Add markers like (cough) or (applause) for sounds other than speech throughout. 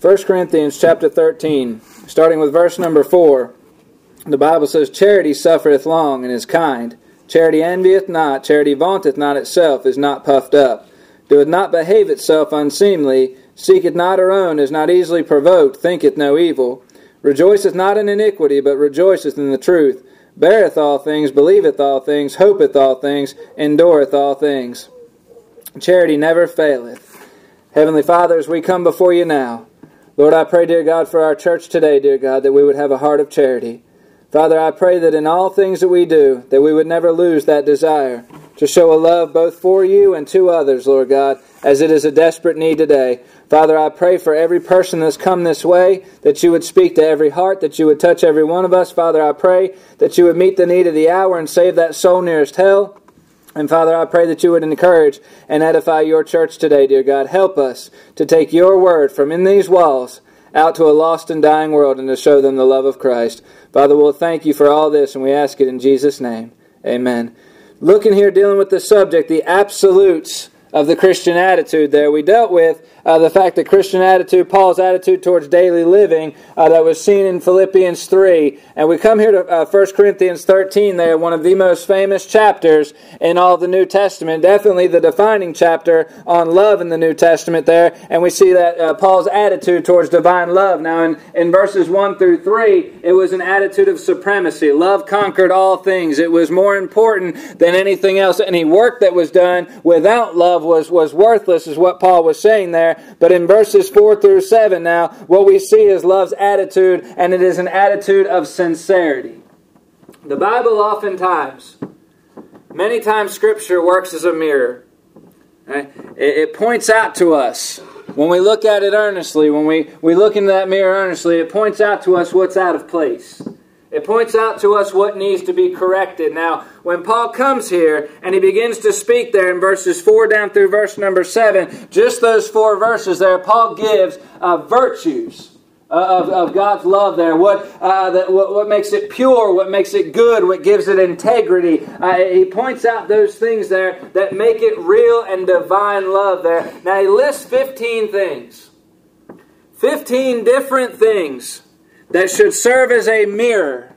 1 Corinthians chapter 13, starting with verse number 4. The Bible says, Charity suffereth long and is kind. Charity envieth not, charity vaunteth not itself, is not puffed up, doeth not behave itself unseemly, seeketh not her own, is not easily provoked, thinketh no evil, rejoiceth not in iniquity, but rejoiceth in the truth, beareth all things, believeth all things, hopeth all things, endureth all things. Charity never faileth. Heavenly Father, as we come before you now, Lord, I pray, dear God, for our church today, dear God, that we would have a heart of charity. Father, I pray that in all things that we do, that we would never lose that desire to show a love both for you and to others, Lord God, as it is a desperate need today. Father, I pray for every person that's come this way, that you would speak to every heart, that you would touch every one of us. Father, I pray that you would meet the need of the hour and save that soul nearest hell. And Father, I pray that you would encourage and edify your church today, dear God. Help us to take your word from in these walls out to a lost and dying world and to show them the love of Christ. Father, we'll thank you for all this, and we ask it in Jesus' name. Amen. Looking here, dealing with the subject, the absolutes of the Christian attitude there. We dealt with uh, the fact that Christian attitude, Paul's attitude towards daily living, uh, that was seen in Philippians 3. And we come here to uh, 1 Corinthians 13 there, one of the most famous chapters in all the New Testament. Definitely the defining chapter on love in the New Testament there. And we see that uh, Paul's attitude towards divine love. Now, in, in verses 1 through 3, it was an attitude of supremacy. Love conquered all things. It was more important than anything else. Any work that was done without love was, was worthless, is what Paul was saying there. But in verses 4 through 7 now, what we see is love's attitude, and it is an attitude of sincerity. The Bible oftentimes, many times Scripture works as a mirror. It, points out to us when we look at it earnestly, when we, we look into that mirror earnestly, it points out to us what's out of place. It points out to us what needs to be corrected. Now, when Paul comes here and he begins to speak there in verses 4 down through verse number 7, just those four verses there, Paul gives uh, virtues. Uh, of, of God's love there. What, uh, that, what, what makes it pure, what makes it good, what gives it integrity. Uh, he points out those things there that make it real and divine love there. Now he lists 15 things. 15 different things that should serve as a mirror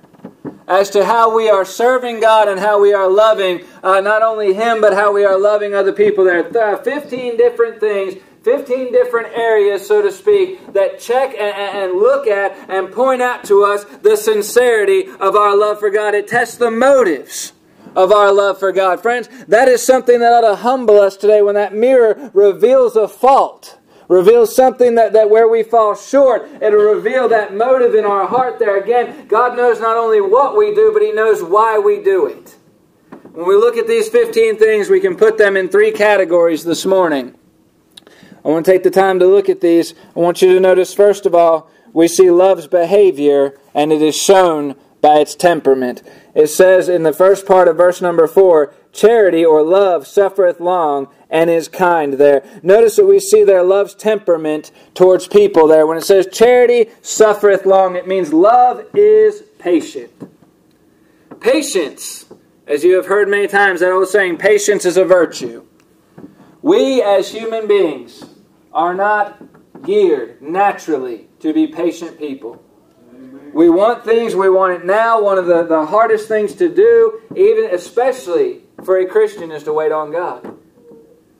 as to how we are serving God and how we are loving uh, not only Him, but how we are loving other people. There are 15 different things 15 different areas, so to speak, that check and, look at and point out to us the sincerity of our love for God. It tests the motives of our love for God. Friends, that is something that ought to humble us today when that mirror reveals a fault reveals something that, that where we fall short, it'll reveal that motive in our heart there. Again, God knows not only what we do, but He knows why we do it. When we look at these 15 things, we can put them in three categories this morning. I want to take the time to look at these. I want you to notice, first of all, we see love's behavior, and it is shown by its temperament. It says in the first part of verse number 4 charity or love suffereth long and is kind there. Notice that we see there love's temperament towards people there. When it says charity suffereth long, it means love is patient. Patience, as you have heard many times, that old saying, patience is a virtue. We as human beings are not geared naturally to be patient people. We want things, we want it now. One of the, the hardest things to do, even especially for a Christian, is to wait on God.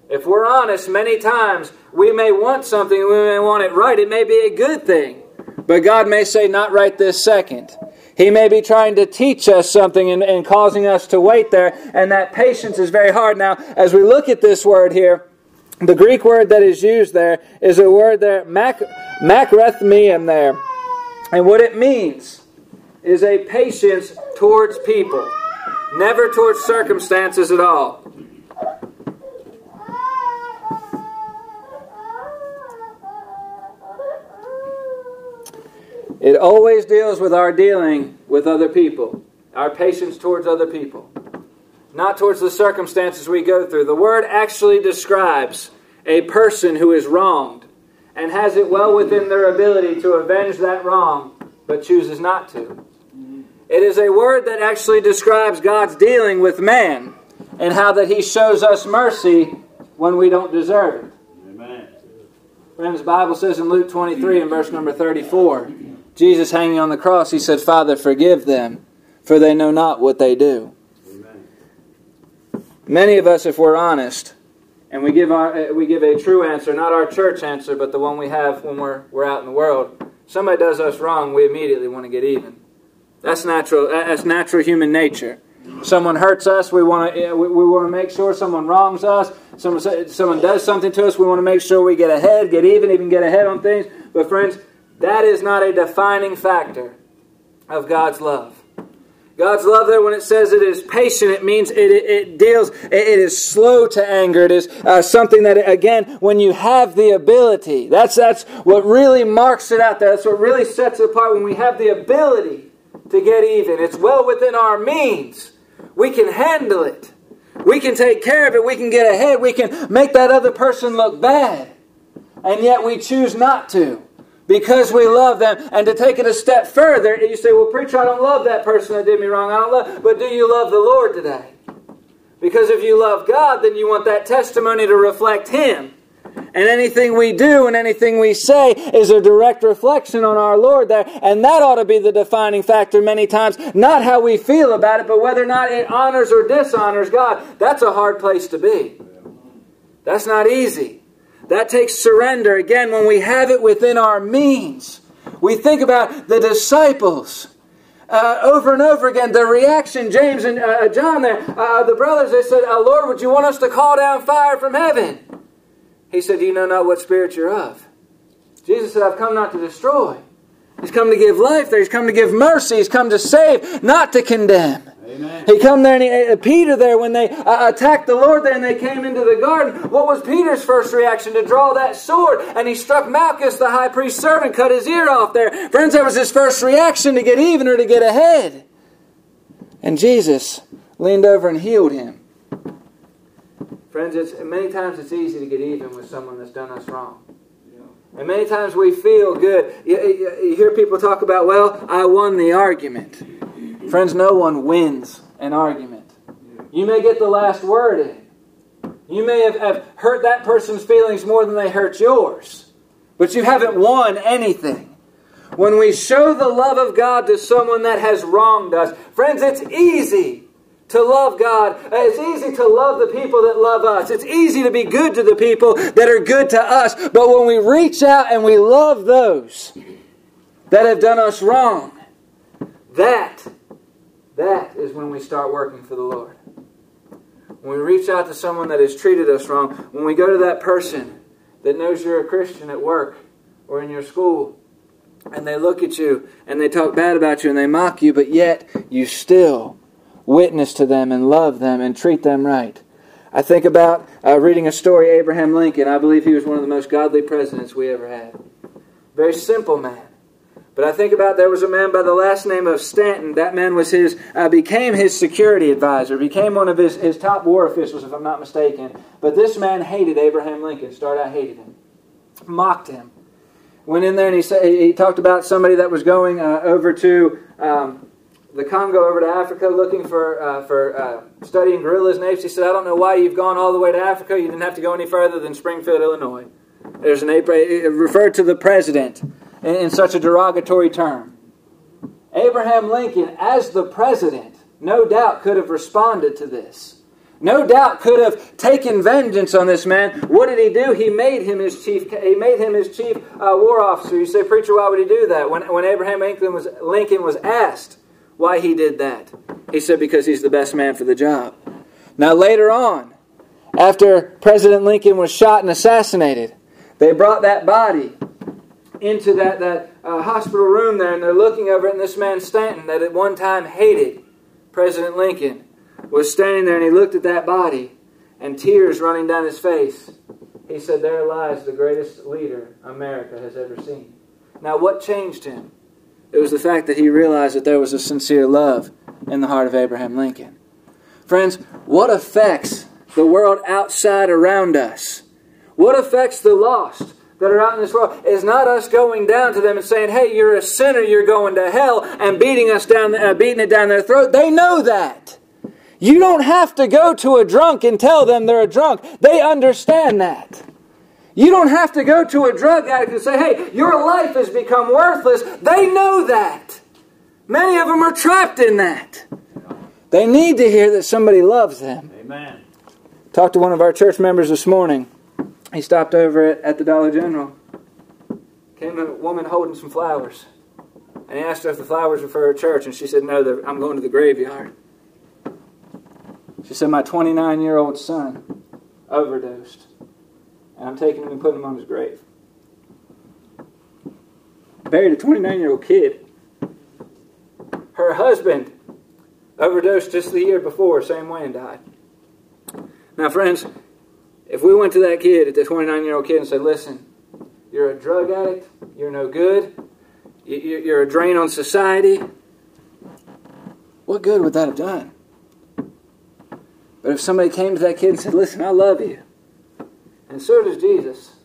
If we're honest, many times we may want something, we may want it right. It may be a good thing. But God may say, not right this second. He may be trying to teach us something and, and causing us to wait there, and that patience is very hard. Now, as we look at this word here, the Greek word that is used there is a word there, mak, makrethmium there. And what it means is a patience towards people, never towards circumstances at all. It always deals with our dealing with other people, our patience towards other people, not towards the circumstances we go through. The word actually describes a person who is wronged and has it well within their ability to avenge that wrong, but chooses not to. It is a word that actually describes God's dealing with man and how that he shows us mercy when we don't deserve it. Friends, the Bible says in Luke 23 and verse number 34, Jesus hanging on the cross, he said, Father, forgive them, for they know not what they do. Amen. Many of us, if we're honest, and we give, our, we give a true answer, not our church answer, but the one we have when we're, we're out in the world, somebody does us wrong, we immediately want to get even. That's natural, that's natural human nature. Someone hurts us, we want to we, we want to make sure someone wrongs us. Someone someone does something to us, we want to make sure we get ahead, get even, even get ahead on things. But friends, that is not a defining factor of God's love. God's love there, when it says it is patient, it means it, it, it deals, it, it is slow to anger. It is uh, something that, again, when you have the ability, that's, that's what really marks it out there. That's what really sets it apart when we have the ability to get even. It's well within our means. We can handle it. We can take care of it. We can get ahead. We can make that other person look bad. And yet we choose not to because we love them. And to take it a step further, you say, Well, preacher, I don't love that person that did me wrong. I don't love, but do you love the Lord today? Because if you love God, then you want that testimony to reflect Him. And anything we do and anything we say is a direct reflection on our Lord there. And that ought to be the defining factor many times. Not how we feel about it, but whether or not it honors or dishonors God. That's a hard place to be. That's not easy. That takes surrender. Again, when we have it within our means. We think about the disciples. Uh, over and over again, the reaction, James and uh, John there, uh, the brothers, they said, uh, Lord, would you want us to call down fire from heaven? He said, You know not what spirit you're of. Jesus said, I've come not to destroy. He's come to give life there. He's come to give mercy. He's come to save, not to condemn. Amen. He come there and he, uh, Peter there when they uh, attacked the Lord there and they came into the garden. What was Peter's first reaction to draw that sword? And he struck Malchus, the high priest's servant, cut his ear off there. Friends, that was his first reaction to get even or to get ahead. And Jesus leaned over and healed him. Friends, it's, many times it's easy to get even with someone that's done us wrong. And many times we feel good. You, you, you, hear people talk about, well, I won the argument. Friends, no one wins an argument. You may get the last word in. You may have, have hurt that person's feelings more than they hurt yours. But you haven't won anything. When we show the love of God to someone that has wronged us, friends, it's easy to love God. Uh, it's easy to love the people that love us. It's easy to be good to the people that are good to us. But when we reach out and we love those that have done us wrong, that, that is when we start working for the Lord. When we reach out to someone that has treated us wrong, when we go to that person that knows you're a Christian at work or in your school, and they look at you and they talk bad about you and they mock you, but yet you still witness to them and love them and treat them right. I think about uh, reading a story, Abraham Lincoln. I believe he was one of the most godly presidents we ever had. Very simple man. But I think about there was a man by the last name of Stanton. That man was his, uh, became his security advisor, became one of his, his top war officials, if I'm not mistaken. But this man hated Abraham Lincoln. Started out hated him, mocked him. Went in there and he said he talked about somebody that was going uh, over to um, the Congo over to Africa looking for, uh, for uh, studying gorillas and apes. He said, I don't know why you've gone all the way to Africa. You didn't have to go any further than Springfield, Illinois. There's an ape, it referred to the president in, in such a derogatory term. Abraham Lincoln, as the president, no doubt could have responded to this. No doubt could have taken vengeance on this man. What did he do? He made him his chief. He made him his chief uh, war officer. You say, preacher, why would he do that? When, when Abraham Lincoln was, Lincoln was asked why he did that. He said because he's the best man for the job. Now, later on, after President Lincoln was shot and assassinated, they brought that body into that, that uh, hospital room there, and they're looking over it, and this man Stanton, that at one time hated President Lincoln, was standing there, and he looked at that body, and tears running down his face. He said, There lies the greatest leader America has ever seen. Now, what changed him? It was the fact that he realized that there was a sincere love in the heart of Abraham Lincoln. Friends, what affects the world outside around us? What affects the lost that are out in this world is not us going down to them and saying, "Hey, you're a sinner, you're going to hell," and beating us down, uh, beating it down their throat. They know that. You don't have to go to a drunk and tell them they're a drunk. They understand that. You don't have to go to a drug addict and say, hey, your life has become worthless. They know that. Many of them are trapped in that. They need to hear that somebody loves them. Amen. Talked to one of our church members this morning. He stopped over at, at the Dollar General. Came a woman holding some flowers. And he asked her if the flowers were for her church, and she said, No, I'm going to the graveyard. She said, My 29 year old son overdosed, and I'm taking him and putting him on his grave. Buried a 29 year old kid. Her husband overdosed just the year before, same way, and died. Now, friends, if we went to that kid, the 29 year old kid, and said, Listen, you're a drug addict, you're no good, you're a drain on society, what good would that have done? But if somebody came to that kid and said, Listen, I love you, and so does Jesus,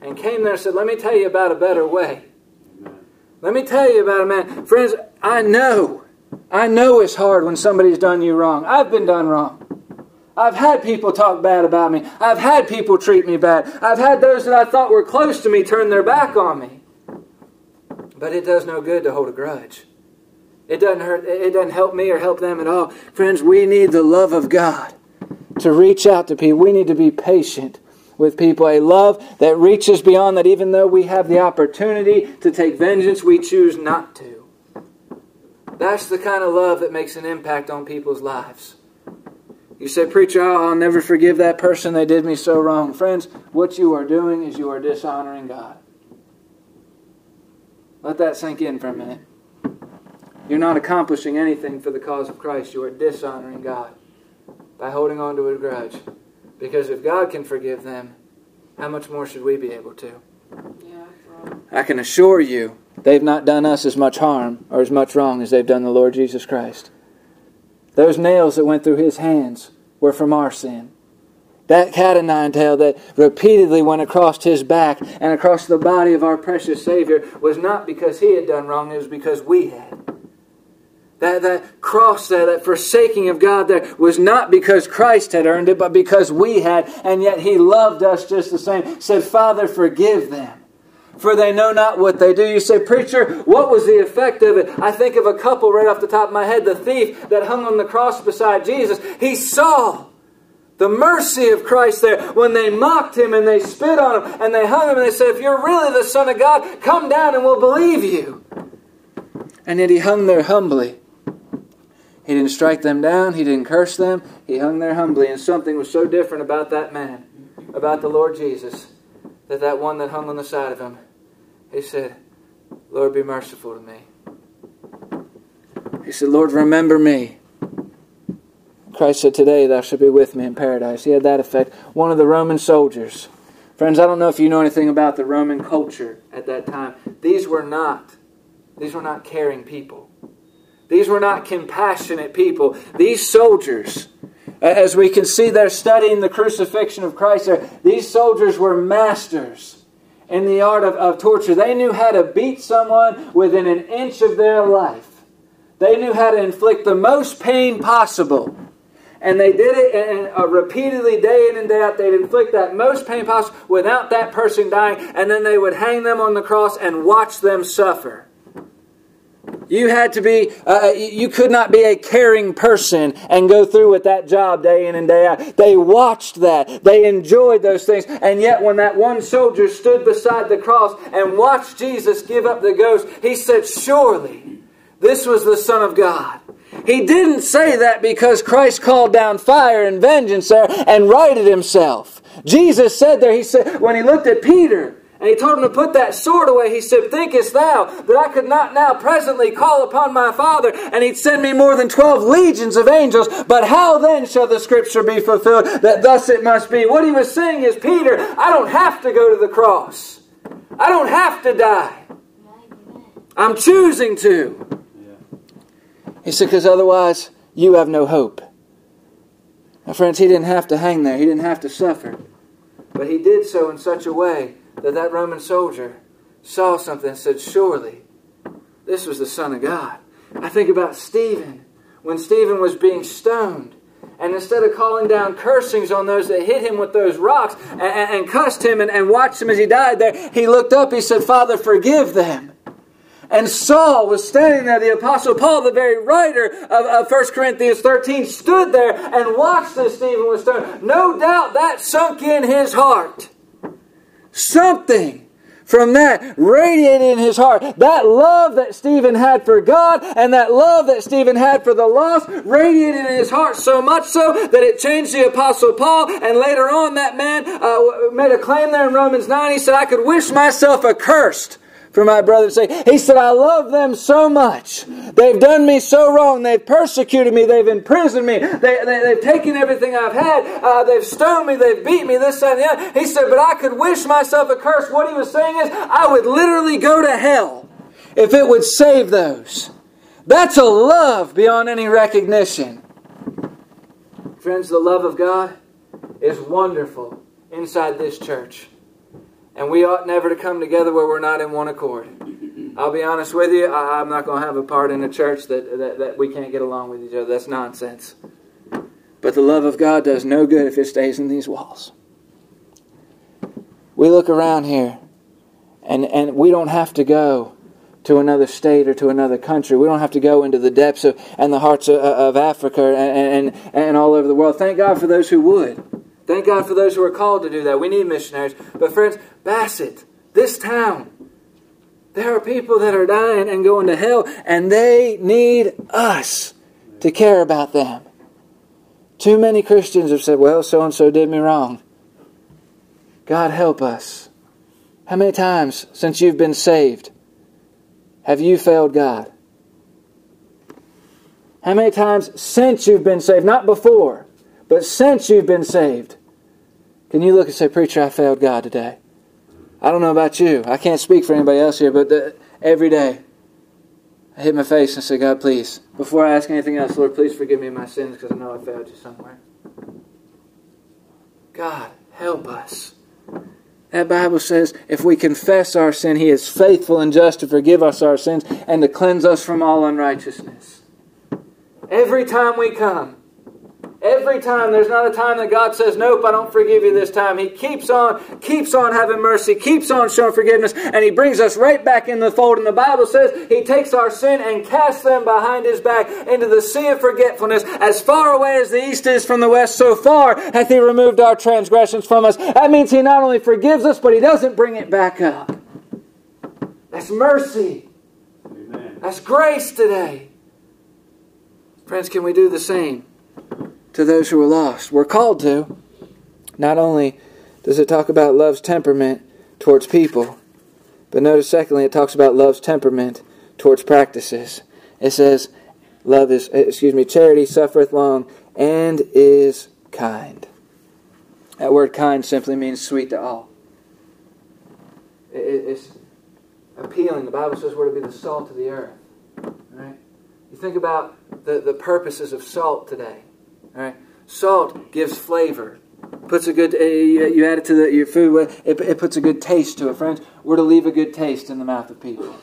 and came there and said, Let me tell you about a better way. Let me tell you about a man. Friends, I know, I know it's hard when somebody's done you wrong. I've been done wrong. I've had people talk bad about me. I've had people treat me bad. I've had those that I thought were close to me turn their back on me. But it does no good to hold a grudge. It doesn't hurt it doesn't help me or help them at all. Friends, we need the love of God to reach out to people. We need to be patient with people. A love that reaches beyond that even though we have the opportunity to take vengeance, we choose not to. That's the kind of love that makes an impact on people's lives. You say, Preacher, I'll never forgive that person. They did me so wrong. Friends, what you are doing is you are dishonoring God. Let that sink in for a minute. You're not accomplishing anything for the cause of Christ. You are dishonoring God by holding on to a grudge. Because if God can forgive them, how much more should we be able to? Yeah, I can assure you, they've not done us as much harm or as much wrong as they've done the Lord Jesus Christ. Those nails that went through his hands were from our sin. That cat o' nine tail that repeatedly went across his back and across the body of our precious Savior was not because he had done wrong, it was because we had. That, that cross there, that forsaking of God there, was not because Christ had earned it, but because we had, and yet He loved us just the same. Said, Father, forgive them for they know not what they do. You say, Preacher, what was the effect of it? I think of a couple right off the top of my head, the thief that hung on the cross beside Jesus. He saw the mercy of Christ there when they mocked him and they spit on him and they hung him and they said, If you're really the Son of God, come down and we'll believe you. And yet he hung there humbly. He didn't strike them down, he didn't curse them, he hung there humbly. And something was so different about that man, about the Lord Jesus, that that one that hung on the side of him he said, Lord, be merciful to me. He said, Lord, remember me. Christ said, Today thou shalt be with me in paradise. He had that effect. One of the Roman soldiers. Friends, I don't know if you know anything about the Roman culture at that time. These were not, these were not caring people. These were not compassionate people. These soldiers, as we can see they're studying the crucifixion of Christ, these soldiers were masters in the art of, of torture. They knew how to beat someone within an inch of their life. They knew how to inflict the most pain possible. And they did it and, uh, repeatedly, day in and day out. They'd inflict that most pain possible without that person dying. And then they would hang them on the cross and watch them suffer. You had to be, uh, uh, you could not be a caring person and go through with that job day in and day out. They watched that. They enjoyed those things. And yet, when that one soldier stood beside the cross and watched Jesus give up the ghost, he said, Surely this was the Son of God. He didn't say that because Christ called down fire and vengeance there and righted himself. Jesus said there, he said, when he looked at Peter, and he told him to put that sword away. He said, Thinkest thou that I could not now presently call upon my Father, and he'd send me more than twelve legions of angels? But how then shall the scripture be fulfilled that thus it must be? What he was saying is, Peter, I don't have to go to the cross. I don't have to die. I'm choosing to. He said, because otherwise you have no hope. Now, friends, he didn't have to hang there. He didn't have to suffer. But he did so in such a way that that Roman soldier saw something and said, Surely this was the Son of God. I think about Stephen when Stephen was being stoned And instead of calling down cursings on those that hit him with those rocks and, and, and cussed him and, and watched him as he died there, he looked up, he said, Father, forgive them. And Saul was standing there. The Apostle Paul, the very writer of, of 1 Corinthians 13, stood there and watched as Stephen was stoned. No doubt that sunk in his heart. Something from that radiated in his heart. That love that Stephen had for God and that love that Stephen had for the lost radiated in his heart so much so that it changed the Apostle Paul. And later on, that man uh, made a claim there in Romans 9. He said, I could wish myself accursed for my brother's sake. He said, I love them so much. They've done me so wrong. They've persecuted me. They've imprisoned me. They, they, have taken everything I've had. Uh, they've stoned me. They've beat me, this, and the other. He said, but I could wish myself a curse. What he was saying is, I would literally go to hell if it would save those. That's a love beyond any recognition. Friends, the love of God is wonderful inside this church. And we ought never to come together where we're not in one accord. I'll be honest with you, I, am not going to have a part in a church that, that, that we can't get along with each other. That's nonsense. But the love of God does no good if it stays in these walls. We look around here, and, and we don't have to go to another state or to another country. We don't have to go into the depths of, and the hearts of, of Africa and, and, and all over the world. Thank God for those who would. Thank God for those who are called to do that. We need missionaries. But, friends, Bassett, this town, there are people that are dying and going to hell, and they need us to care about them. Too many Christians have said, Well, so and so did me wrong. God help us. How many times since you've been saved have you failed God? How many times since you've been saved? Not before, but since you've been saved. Can you look and say, Preacher, I failed God today? I don't know about you. I can't speak for anybody else here, but the, every day I hit my face and say, God, please, before I ask anything else, Lord, please forgive me my sins because I know I failed you somewhere. God, help us. That Bible says if we confess our sin, He is faithful and just to forgive us our sins and to cleanse us from all unrighteousness. Every time we come, Every time, there's not a time that God says, Nope, I don't forgive you this time. He keeps on, keeps on having mercy, keeps on showing forgiveness, and He brings us right back in the fold. And the Bible says He takes our sin and casts them behind His back into the sea of forgetfulness. As far away as the east is from the west, so far hath He removed our transgressions from us. That means He not only forgives us, but He doesn't bring it back up. That's mercy. Amen. That's grace today. Friends, can we do the same? To those who are lost. We're called to. Not only does it talk about love's temperament towards people, but notice secondly it talks about love's temperament towards practices. It says, love is eh, excuse me, charity suffereth long and is kind. That word kind simply means sweet to all. It's appealing. The Bible says we're to be the salt of the earth. Right? You think about the, the purposes of salt today. All right, salt gives flavor. Puts a good. Uh, you add it to the, your food. It, it puts a good taste to it, friends. We're to leave a good taste in the mouth of people.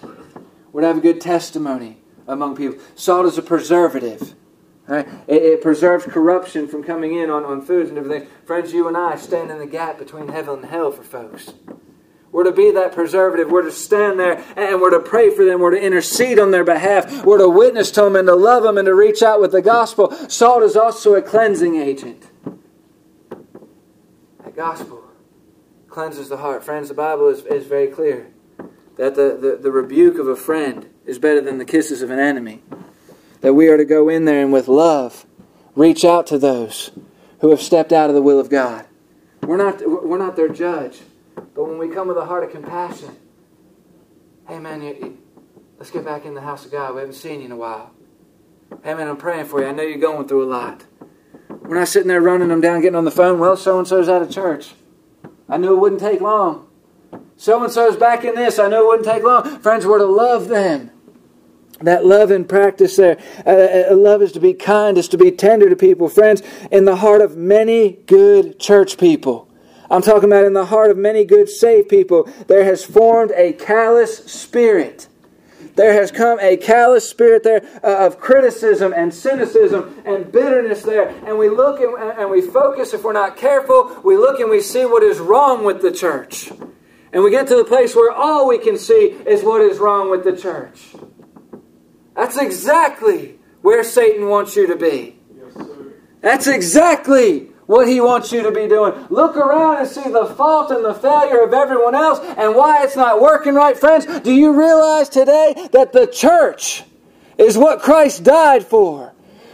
We're to have a good testimony among people. Salt is a preservative. Right? It, it, preserves corruption from coming in on, on foods and everything. Friends, you and I stand in the gap between heaven and hell for folks. We're to be that preservative. We're to stand there and we're to pray for them. We're to intercede on their behalf. We're to witness to them and to love them and to reach out with the gospel. Salt is also a cleansing agent. That gospel cleanses the heart. Friends, the Bible is, is very clear that the, the, the rebuke of a friend is better than the kisses of an enemy. That we are to go in there and with love reach out to those who have stepped out of the will of God. We're not, we're not their judge. But when we come with a heart of compassion, hey man, you, you, let's get back in the house of God. We haven't seen you in a while. Hey man, I'm praying for you. I know you're going through a lot. We're not sitting there running them down, getting on the phone. Well, so and so's out of church. I knew it wouldn't take long. So and so's back in this. I knew it wouldn't take long. Friends, we're to love them. That love and practice there. Uh, uh, love is to be kind, is to be tender to people. Friends, in the heart of many good church people, I'm talking about in the heart of many good, saved people, there has formed a callous spirit there has come a callous spirit there uh, of criticism and cynicism and bitterness there. And we look and, and we focus, if we're not careful, we look and we see what is wrong with the church. And we get to the place where all we can see is what is wrong with the church. That's exactly where Satan wants you to be. Yes, That's exactly what he wants you to be doing. Look around and see the fault and the failure of everyone else and why it's not working right. Friends, do you realize today that the church is what Christ died for?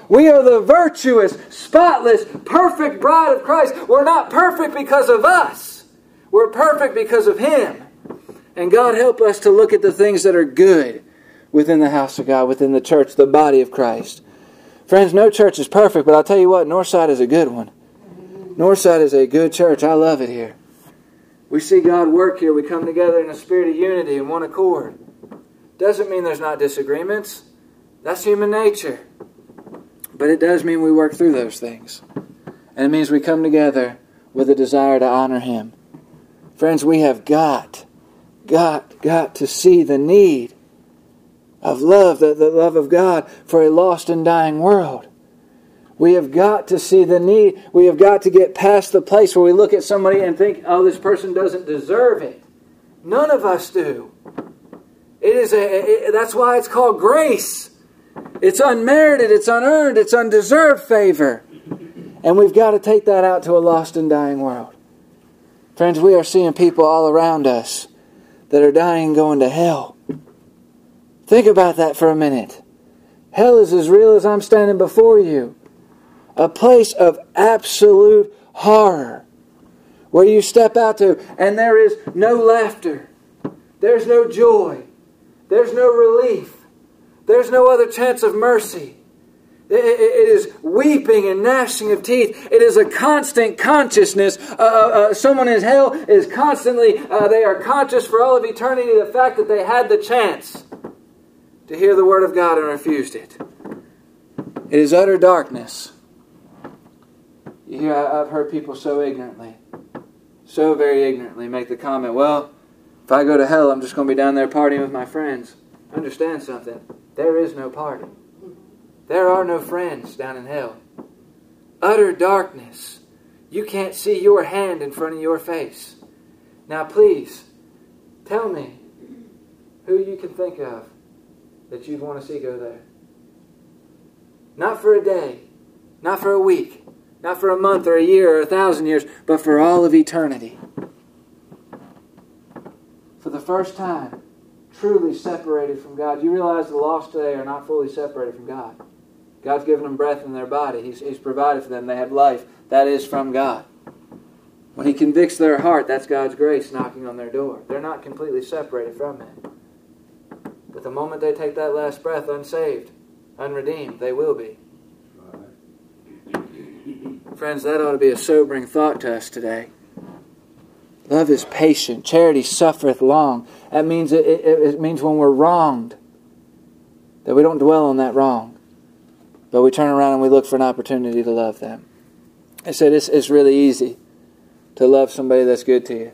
We are the virtuous, spotless, perfect bride of Christ. We're not perfect because of us. We're perfect because of Him. And God help us to look at the things that are good within the house of God, within the church, the body of Christ. Friends, no church is perfect, but I'll tell you what, Northside is a good one. Northside is a good church. I love it here. We see God work here. We come together in a spirit of unity and one accord. Doesn't mean there's not disagreements. That's human nature. But it does mean we work through those things. And it means we come together with a desire to honor Him. Friends, we have got, got, got to see the need of love, the, the love of God for a lost and dying world. We have got to see the need. We have got to get past the place where we look at somebody and think, oh, this person doesn't deserve it. None of us do. It is a, it, that's why it's called grace. It's unmerited, it's unearned, it's undeserved favor. And we've got to take that out to a lost and dying world. Friends, we are seeing people all around us that are dying and going to hell. Think about that for a minute. Hell is as real as I'm standing before you a place of absolute horror where you step out to and there is no laughter, there's no joy, there's no relief, there's no other chance of mercy. It is weeping and gnashing of teeth. It is a constant consciousness. Uh, uh, uh, someone in hell is constantly, uh, they are conscious for all of eternity the fact that they had the chance to hear the Word of God and refused it. It is utter darkness. You hear, I've heard people so ignorantly, so very ignorantly make the comment, well, if I go to hell, I'm just going to be down there partying with my friends. Understand something. There is no party. There are no friends down in hell. Utter darkness. You can't see your hand in front of your face. Now, please, tell me who you can think of that you'd want to see go there. Not for a day, not for a week, not for a month or a year or a thousand years, but for all of eternity. For the first time, truly separated from God. You realize the lost today are not fully separated from God. God's given them breath in their body, He's, He's provided for them. They have life. That is from God. When He convicts their heart, that's God's grace knocking on their door. They're not completely separated from Him. But the moment they take that last breath unsaved, unredeemed, they will be. Friends, that ought to be a sobering thought to us today. Love is patient. Charity suffereth long. That means it, it, it, means when we're wronged, that we don't dwell on that wrong, but we turn around and we look for an opportunity to love them. I said it's, it's really easy to love somebody that's good to you.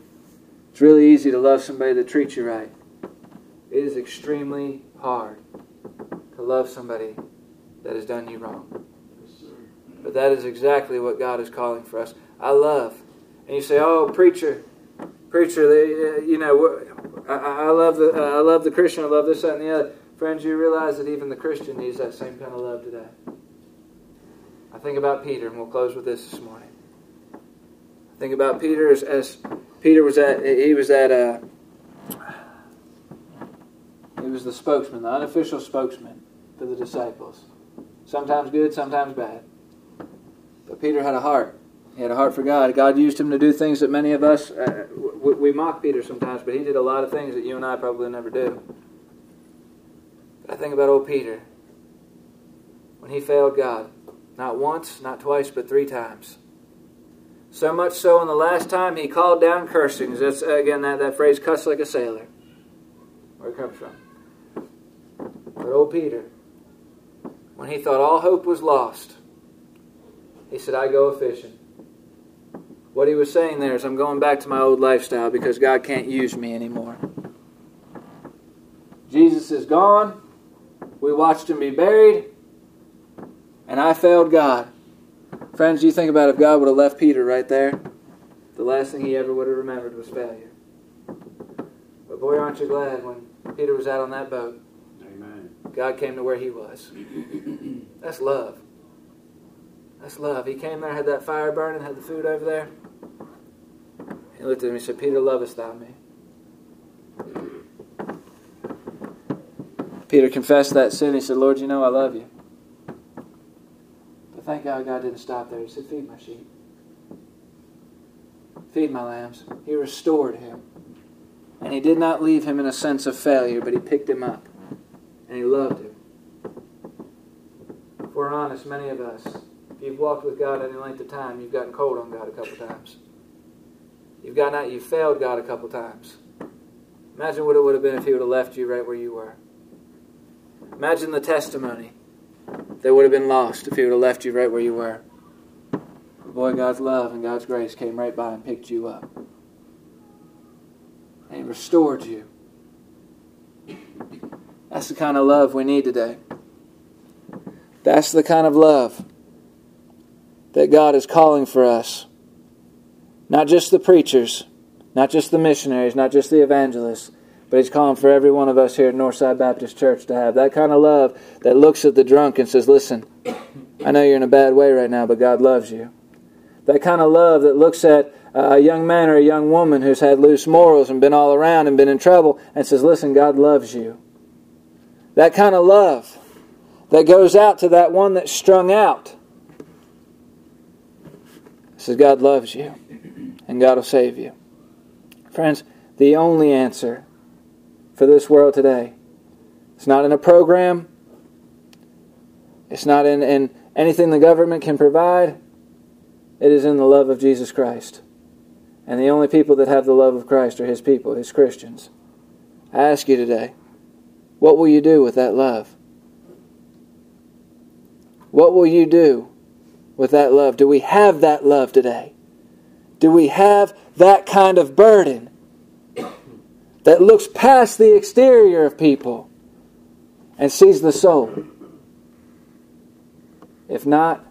It's really easy to love somebody that treats you right. It is extremely hard to love somebody that has done you wrong. But that is exactly what God is calling for us. I love. And you say, "Oh, preacher, preacher, they, uh, you know, I, I love the uh, I love the Christian. I love this, that, and the other." Friends, you realize that even the Christian needs that same kind of love today. I think about Peter, and we'll close with this this morning. I think about Peter as, as Peter was at he was at uh, he was the spokesman, the unofficial spokesman for the disciples. Sometimes good, sometimes bad. But Peter had a heart. He had a heart for God. God used him to do things that many of us, uh, we, we mock Peter sometimes, but he did a lot of things that you and I probably never do. But I think about old Peter when he failed God. Not once, not twice, but three times. So much so, in the last time, he called down cursings. That's, again, that, that phrase, cuss like a sailor. Where it comes from. But old Peter, when he thought all hope was lost, he said, I go a fishing. What he was saying there is, I'm going back to my old lifestyle because God can't use me anymore. Jesus is gone. We watched him be buried. And I failed God. Friends, you think about if God would have left Peter right there, the last thing he ever would have remembered was failure. But boy, aren't you glad when Peter was out on that boat? Amen. God came to where he was. (clears throat) That's love. That's love. He came there, had that fire burning, had the food over there. He looked at me and said, Peter, lovest thou me? Peter confessed that sin. He said, Lord, you know I love you. But thank God God didn't stop there. He said, Feed my sheep. Feed my lambs. He restored him. And he did not leave him in a sense of failure, but he picked him up. And he loved him. If we're honest, many of us, if you've walked with God any length of time, you've gotten cold on God a couple times. You've gotten out, you've failed God a couple times. Imagine what it would have been if He would have left you right where you were. Imagine the testimony that would have been lost if He would have left you right where you were. But boy, God's love and God's grace came right by and picked you up. And He restored you. That's the kind of love we need today. That's the kind of love that God is calling for us. Not just the preachers, not just the missionaries, not just the evangelists, but He's calling for every one of us here at Northside Baptist Church to have that kind of love that looks at the drunk and says, Listen, I know you're in a bad way right now, but God loves you. That kind of love that looks at a young man or a young woman who's had loose morals and been all around and been in trouble and says, Listen, God loves you. That kind of love that goes out to that one that's strung out. Says, God loves you and God will save you. Friends, the only answer for this world today it's not in a program, it's not in, in anything the government can provide, it is in the love of Jesus Christ. And the only people that have the love of Christ are His people, His Christians. I ask you today, what will you do with that love? What will you do with that love? Do we have that love today? Do we have that kind of burden that looks past the exterior of people and sees the soul? If not,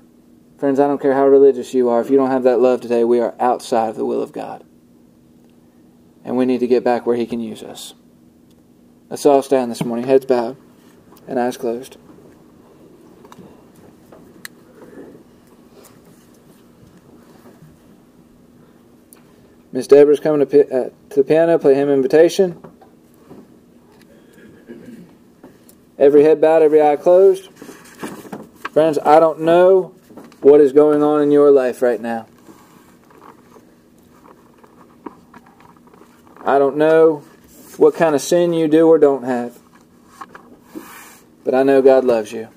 friends, I don't care how religious you are, if you don't have that love today, we are outside of the will of God. And we need to get back where He can use us. Let's all stand this morning, heads bowed and eyes closed. Miss Deborah's coming to, uh, to the piano, play hymn invitation. Every head bowed, every eye closed. Friends, I don't know what is going on in your life right now. I don't know what kind of sin you do or don't have. But I know God loves you.